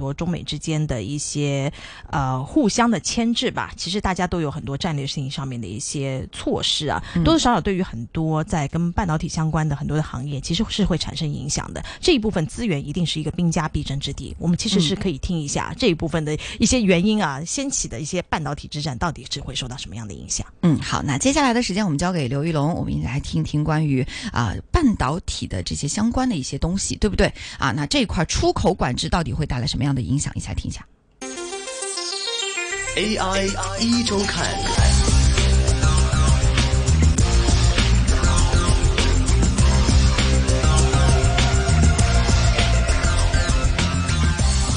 多中美之间的一些呃互相的牵制吧。其实大家都有很多战略性上面的一些措施啊，多多少少对于很多在跟半导体相关的很多的行业，其实是会产生影响的。这一部分资源一定是一个兵家必争之地。我们其实是可以听一下这一部分的一些原因啊，掀起的一些半导体之战到底是会受到什么样的影响？嗯，好，那接下来的时间我们交给刘玉龙，我们来听听关于啊半导体的这些相关的一些东西，对不对？啊，那这一块出口管制到底会带来什么样的影响？一下听一下。AI 一周看。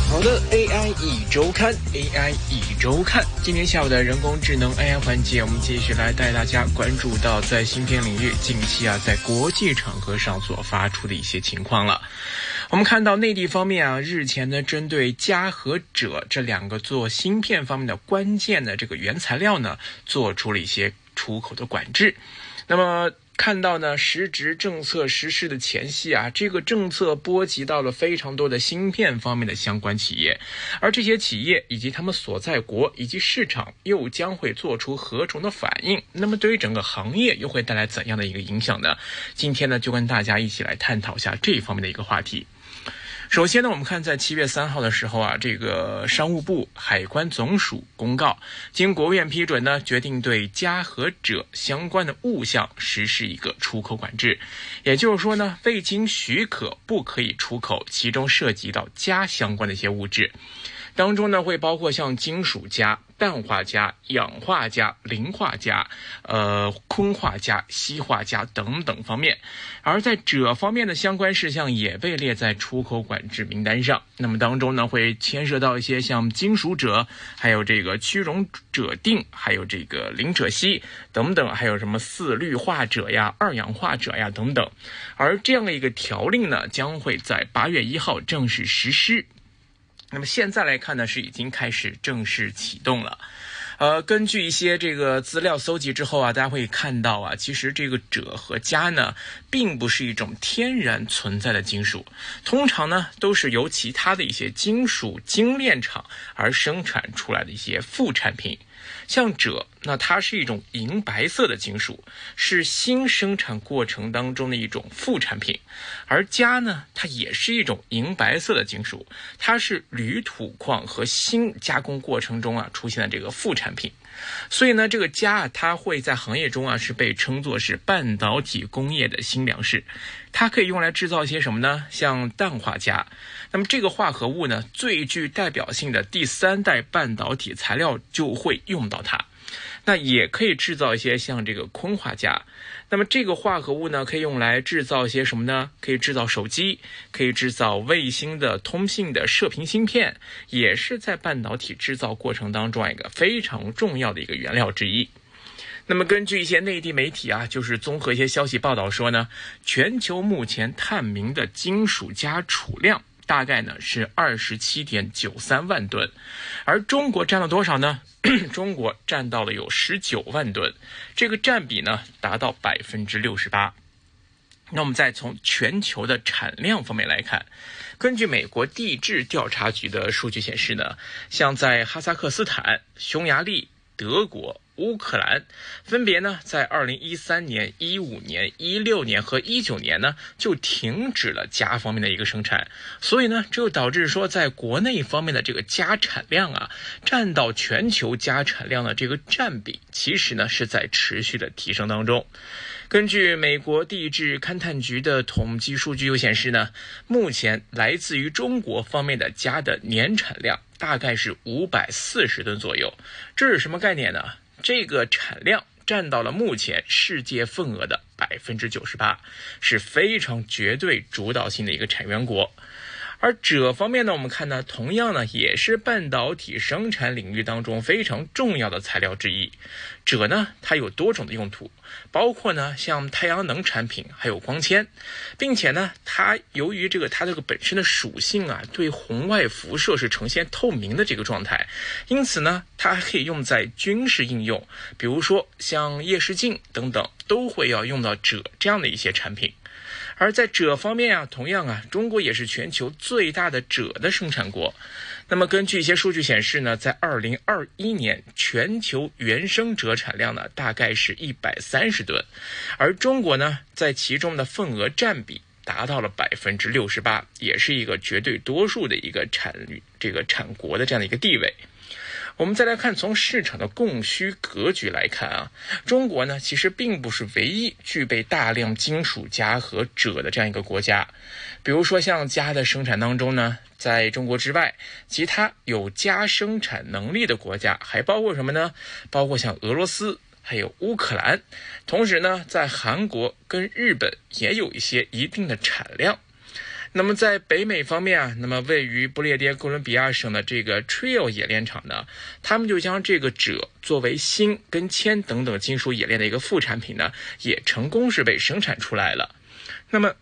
好的，AI 一周刊，AI 一周看。今天下午的人工智能 AI 环节，我们继续来带大家关注到在芯片领域近期啊，在国际场合上所发出的一些情况了。我们看到内地方面啊，日前呢，针对嘉和锗这两个做芯片方面的关键的这个原材料呢，做出了一些出口的管制。那么看到呢，实质政策实施的前夕啊，这个政策波及到了非常多的芯片方面的相关企业，而这些企业以及他们所在国以及市场又将会做出何种的反应？那么对于整个行业又会带来怎样的一个影响呢？今天呢，就跟大家一起来探讨一下这一方面的一个话题。首先呢，我们看在七月三号的时候啊，这个商务部海关总署公告，经国务院批准呢，决定对加和者相关的物项实施一个出口管制。也就是说呢，未经许可不可以出口其中涉及到加相关的一些物质。当中呢，会包括像金属加、氮化镓、氧化镓、磷化镓、呃锌化镓、锡化镓等等方面。而在锗方面的相关事项也被列在出口管制名单上。那么当中呢，会牵涉到一些像金属锗，还有这个屈溶锗锭，还有这个磷锗烯等等，还有什么四氯化锗呀、二氧化锗呀等等。而这样的一个条令呢，将会在八月一号正式实施。那么现在来看呢，是已经开始正式启动了。呃，根据一些这个资料搜集之后啊，大家会看到啊，其实这个锗和镓呢，并不是一种天然存在的金属，通常呢都是由其他的一些金属精炼厂而生产出来的一些副产品。像锗，那它是一种银白色的金属，是锌生产过程当中的一种副产品；而镓呢，它也是一种银白色的金属，它是铝土矿和锌加工过程中啊出现的这个副产品。所以呢，这个镓啊，它会在行业中啊是被称作是半导体工业的新粮食，它可以用来制造一些什么呢？像氮化镓。那么这个化合物呢，最具代表性的第三代半导体材料就会用到它。那也可以制造一些像这个锌化镓。那么这个化合物呢，可以用来制造一些什么呢？可以制造手机，可以制造卫星的通信的射频芯片，也是在半导体制造过程当中一个非常重要的一个原料之一。那么根据一些内地媒体啊，就是综合一些消息报道说呢，全球目前探明的金属镓储量。大概呢是二十七点九三万吨，而中国占了多少呢？中国占到了有十九万吨，这个占比呢达到百分之六十八。那我们再从全球的产量方面来看，根据美国地质调查局的数据显示呢，像在哈萨克斯坦、匈牙利、德国。乌克兰分别呢，在二零一三年、一五年、一六年和一九年呢，就停止了镓方面的一个生产，所以呢，这就导致说，在国内方面的这个镓产量啊，占到全球镓产量的这个占比，其实呢是在持续的提升当中。根据美国地质勘探局的统计数据又显示呢，目前来自于中国方面的镓的年产量大概是五百四十吨左右，这是什么概念呢？这个产量占到了目前世界份额的百分之九十八，是非常绝对主导性的一个产源国。而锗方面呢，我们看呢，同样呢也是半导体生产领域当中非常重要的材料之一。锗呢，它有多种的用途，包括呢像太阳能产品，还有光纤，并且呢，它由于这个它这个本身的属性啊，对红外辐射是呈现透明的这个状态，因此呢，它还可以用在军事应用，比如说像夜视镜等等，都会要用到锗这样的一些产品。而在锗方面啊，同样啊，中国也是全球最大的锗的生产国。那么根据一些数据显示呢，在二零二一年，全球原生锗产量呢大概是一百三十吨，而中国呢在其中的份额占比达到了百分之六十八，也是一个绝对多数的一个产这个产国的这样的一个地位。我们再来看，从市场的供需格局来看啊，中国呢其实并不是唯一具备大量金属镓和锗的这样一个国家。比如说，像镓的生产当中呢，在中国之外，其他有镓生产能力的国家还包括什么呢？包括像俄罗斯，还有乌克兰。同时呢，在韩国跟日本也有一些一定的产量。那么在北美方面啊，那么位于不列颠哥伦比亚省的这个 Trio 冶炼厂呢，他们就将这个锗作为锌跟铅等等金属冶炼的一个副产品呢，也成功是被生产出来了。那么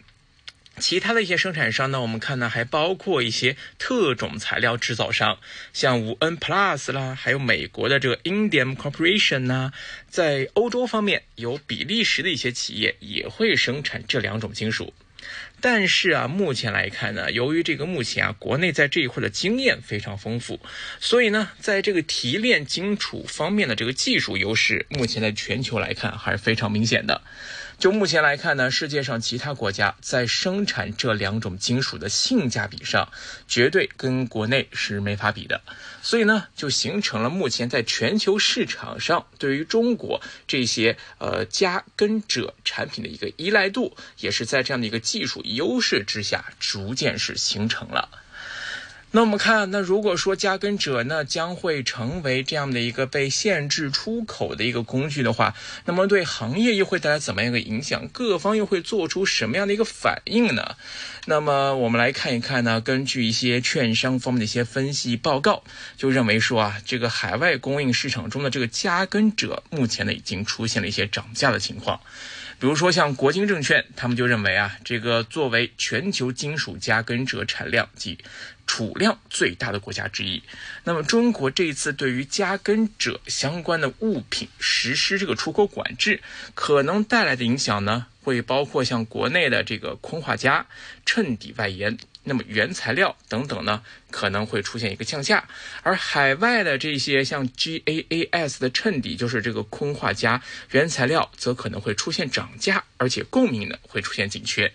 其他的一些生产商呢，我们看呢，还包括一些特种材料制造商，像五 N Plus 啦，还有美国的这个 Indium Corporation 呐，在欧洲方面有比利时的一些企业也会生产这两种金属。但是啊，目前来看呢，由于这个目前啊，国内在这一块的经验非常丰富，所以呢，在这个提炼金属方面的这个技术优势，目前在全球来看还是非常明显的。就目前来看呢，世界上其他国家在生产这两种金属的性价比上，绝对跟国内是没法比的。所以呢，就形成了目前在全球市场上对于中国这些呃加跟者产品的一个依赖度，也是在这样的一个技术优势之下，逐渐是形成了。那我们看，那如果说加跟者呢将会成为这样的一个被限制出口的一个工具的话，那么对行业又会带来怎么样一个影响？各方又会做出什么样的一个反应呢？那么我们来看一看呢，根据一些券商方面的一些分析报告，就认为说啊，这个海外供应市场中的这个加跟者，目前呢已经出现了一些涨价的情况。比如说像国金证券，他们就认为啊，这个作为全球金属加跟者产量及储量最大的国家之一，那么中国这一次对于加跟者相关的物品实施这个出口管制，可能带来的影响呢，会包括像国内的这个空化镓、衬底外延。那么原材料等等呢，可能会出现一个降价，而海外的这些像 GAAS 的衬底，就是这个空化镓原材料，则可能会出现涨价，而且供应呢会出现紧缺，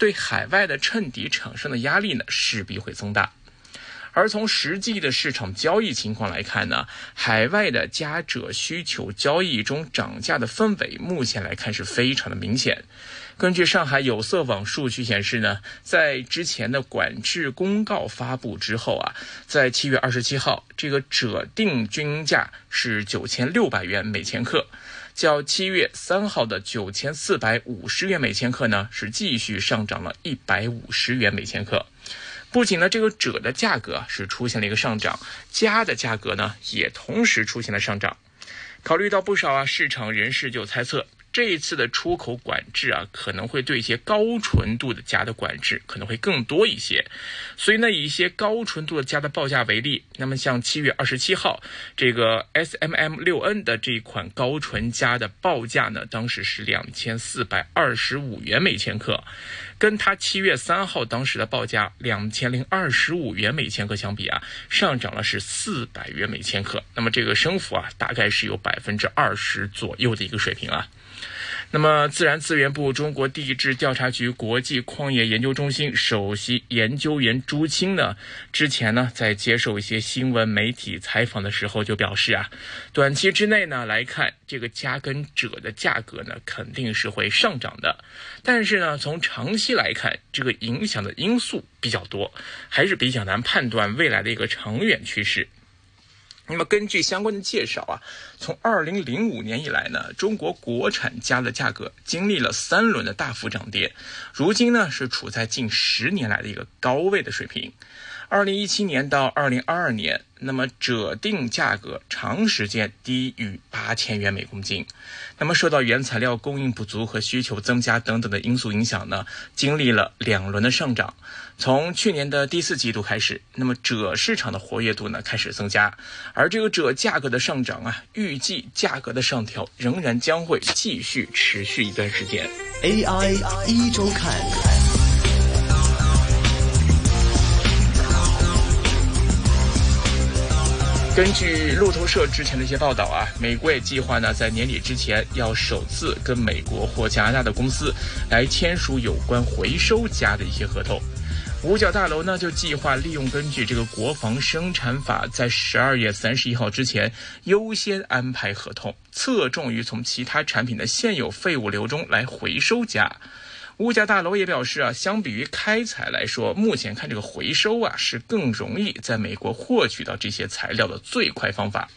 对海外的衬底产生的压力呢势必会增大。而从实际的市场交易情况来看呢，海外的加者需求交易中涨价的氛围，目前来看是非常的明显。根据上海有色网数据显示呢，在之前的管制公告发布之后啊，在七月二十七号，这个者定均价是九千六百元每千克，较七月三号的九千四百五十元每千克呢，是继续上涨了一百五十元每千克。不仅呢，这个锗的价格是出现了一个上涨，镓的价格呢也同时出现了上涨。考虑到不少啊市场人士就猜测。这一次的出口管制啊，可能会对一些高纯度的镓的管制可能会更多一些，所以呢，以一些高纯度的镓的报价为例，那么像七月二十七号这个 S M M 六 N 的这一款高纯镓的报价呢，当时是两千四百二十五元每千克，跟它七月三号当时的报价两千零二十五元每千克相比啊，上涨了是四百元每千克，那么这个升幅啊，大概是有百分之二十左右的一个水平啊。那么，自然资源部中国地质调查局国际矿业研究中心首席研究员朱青呢，之前呢在接受一些新闻媒体采访的时候就表示啊，短期之内呢来看，这个加跟锗的价格呢肯定是会上涨的，但是呢从长期来看，这个影响的因素比较多，还是比较难判断未来的一个长远趋势。那么根据相关的介绍啊，从二零零五年以来呢，中国国产家的价格经历了三轮的大幅涨跌，如今呢是处在近十年来的一个高位的水平。二零一七年到二零二二年，那么锗定价格长时间低于八千元每公斤。那么受到原材料供应不足和需求增加等等的因素影响呢，经历了两轮的上涨。从去年的第四季度开始，那么锗市场的活跃度呢开始增加，而这个锗价格的上涨啊，预计价格的上调仍然将会继续持续一段时间。AI 一周看。根据路透社之前的一些报道啊，美国也计划呢在年底之前要首次跟美国或加拿大的公司来签署有关回收家的一些合同。五角大楼呢就计划利用根据这个国防生产法，在十二月三十一号之前优先安排合同，侧重于从其他产品的现有废物流中来回收家。物价大楼也表示啊，相比于开采来说，目前看这个回收啊是更容易在美国获取到这些材料的最快方法。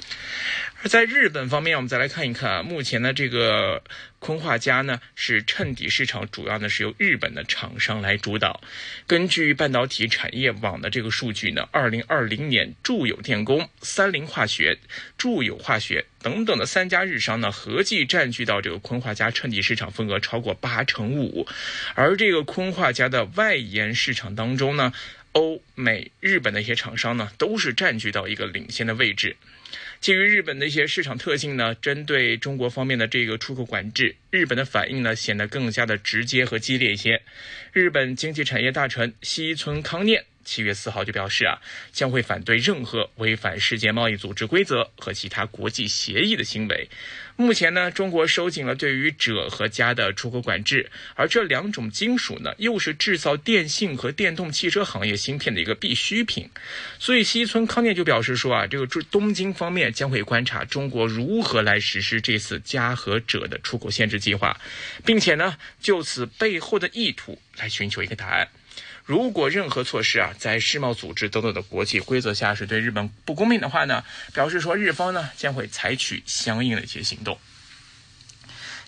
而在日本方面，我们再来看一看啊，目前呢这个坤化镓呢是衬底市场，主要呢是由日本的厂商来主导。根据半导体产业网的这个数据呢，二零二零年住友电工、三菱化学、住友化学等等的三家日商呢，合计占据到这个坤化镓衬底市场份额超过八成五。而这个坤化镓的外延市场当中呢，欧美日本的一些厂商呢，都是占据到一个领先的位置。基于日本的一些市场特性呢，针对中国方面的这个出口管制，日本的反应呢显得更加的直接和激烈一些。日本经济产业大臣西村康念七月四号就表示啊，将会反对任何违反世界贸易组织规则和其他国际协议的行为。目前呢，中国收紧了对于锗和镓的出口管制，而这两种金属呢，又是制造电信和电动汽车行业芯片的一个必需品。所以西村康念就表示说啊，这个东京方面将会观察中国如何来实施这次镓和锗的出口限制计划，并且呢，就此背后的意图来寻求一个答案。如果任何措施啊，在世贸组织等等的国际规则下是对日本不公平的话呢，表示说日方呢将会采取相应的一些行动。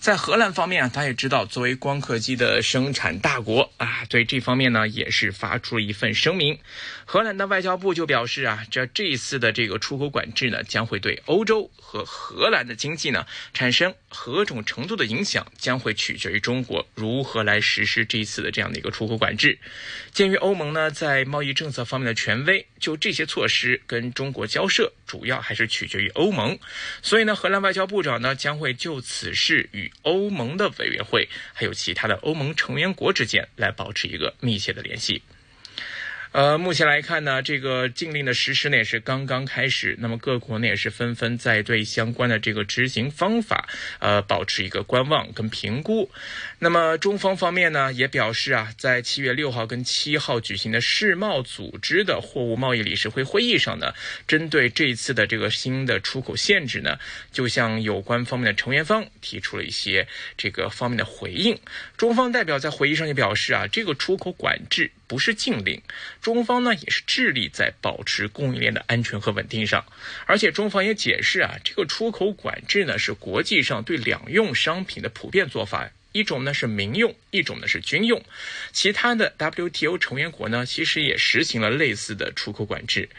在荷兰方面啊，大家也知道，作为光刻机的生产大国啊，对这方面呢也是发出了一份声明。荷兰的外交部就表示啊，这这一次的这个出口管制呢，将会对欧洲和荷兰的经济呢产生何种程度的影响，将会取决于中国如何来实施这一次的这样的一个出口管制。鉴于欧盟呢在贸易政策方面的权威，就这些措施跟中国交涉，主要还是取决于欧盟。所以呢，荷兰外交部长呢将会就此事与欧盟的委员会还有其他的欧盟成员国之间来保持一个密切的联系。呃，目前来看呢，这个禁令的实施呢也是刚刚开始，那么各国呢也是纷纷在对相关的这个执行方法，呃，保持一个观望跟评估。那么中方方面呢也表示啊，在七月六号跟七号举行的世贸组织的货物贸易理事会会议上呢，针对这次的这个新的出口限制呢，就向有关方面的成员方提出了一些这个方面的回应。中方代表在会议上就表示啊，这个出口管制不是禁令，中方呢也是致力在保持供应链的安全和稳定上，而且中方也解释啊，这个出口管制呢是国际上对两用商品的普遍做法。一种呢是民用，一种呢是军用。其他的 WTO 成员国呢，其实也实行了类似的出口管制。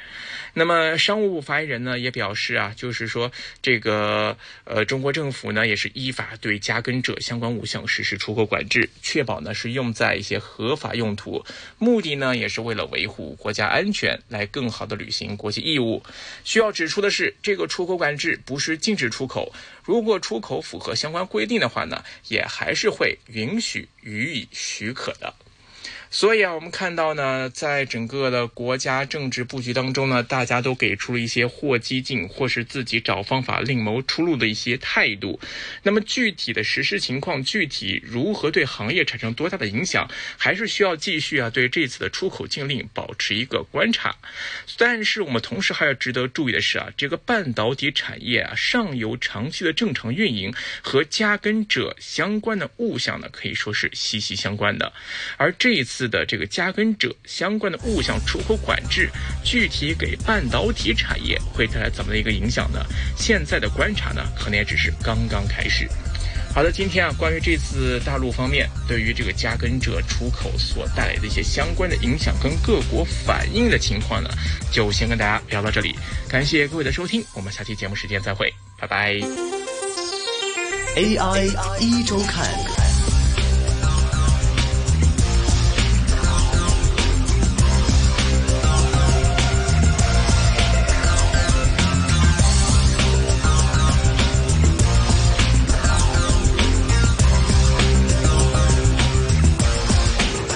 那么商务部发言人呢也表示啊，就是说这个呃中国政府呢也是依法对加跟者相关物项实施出口管制，确保呢是用在一些合法用途，目的呢也是为了维护国家安全，来更好的履行国际义务。需要指出的是，这个出口管制不是禁止出口，如果出口符合相关规定的话呢，也还是是会允许予以许可的。所以啊，我们看到呢，在整个的国家政治布局当中呢，大家都给出了一些或激进，或是自己找方法另谋出路的一些态度。那么具体的实施情况，具体如何对行业产生多大的影响，还是需要继续啊对这次的出口禁令保持一个观察。但是我们同时还要值得注意的是啊，这个半导体产业啊上游长期的正常运营和加跟者相关的物项呢，可以说是息息相关的。而这一次次的这个加跟者相关的物项出口管制，具体给半导体产业会带来怎么的一个影响呢？现在的观察呢，可能也只是刚刚开始。好的，今天啊，关于这次大陆方面对于这个加耕者出口所带来的一些相关的影响跟各国反应的情况呢，就先跟大家聊到这里。感谢各位的收听，我们下期节目时间再会，拜拜。AI 一周看。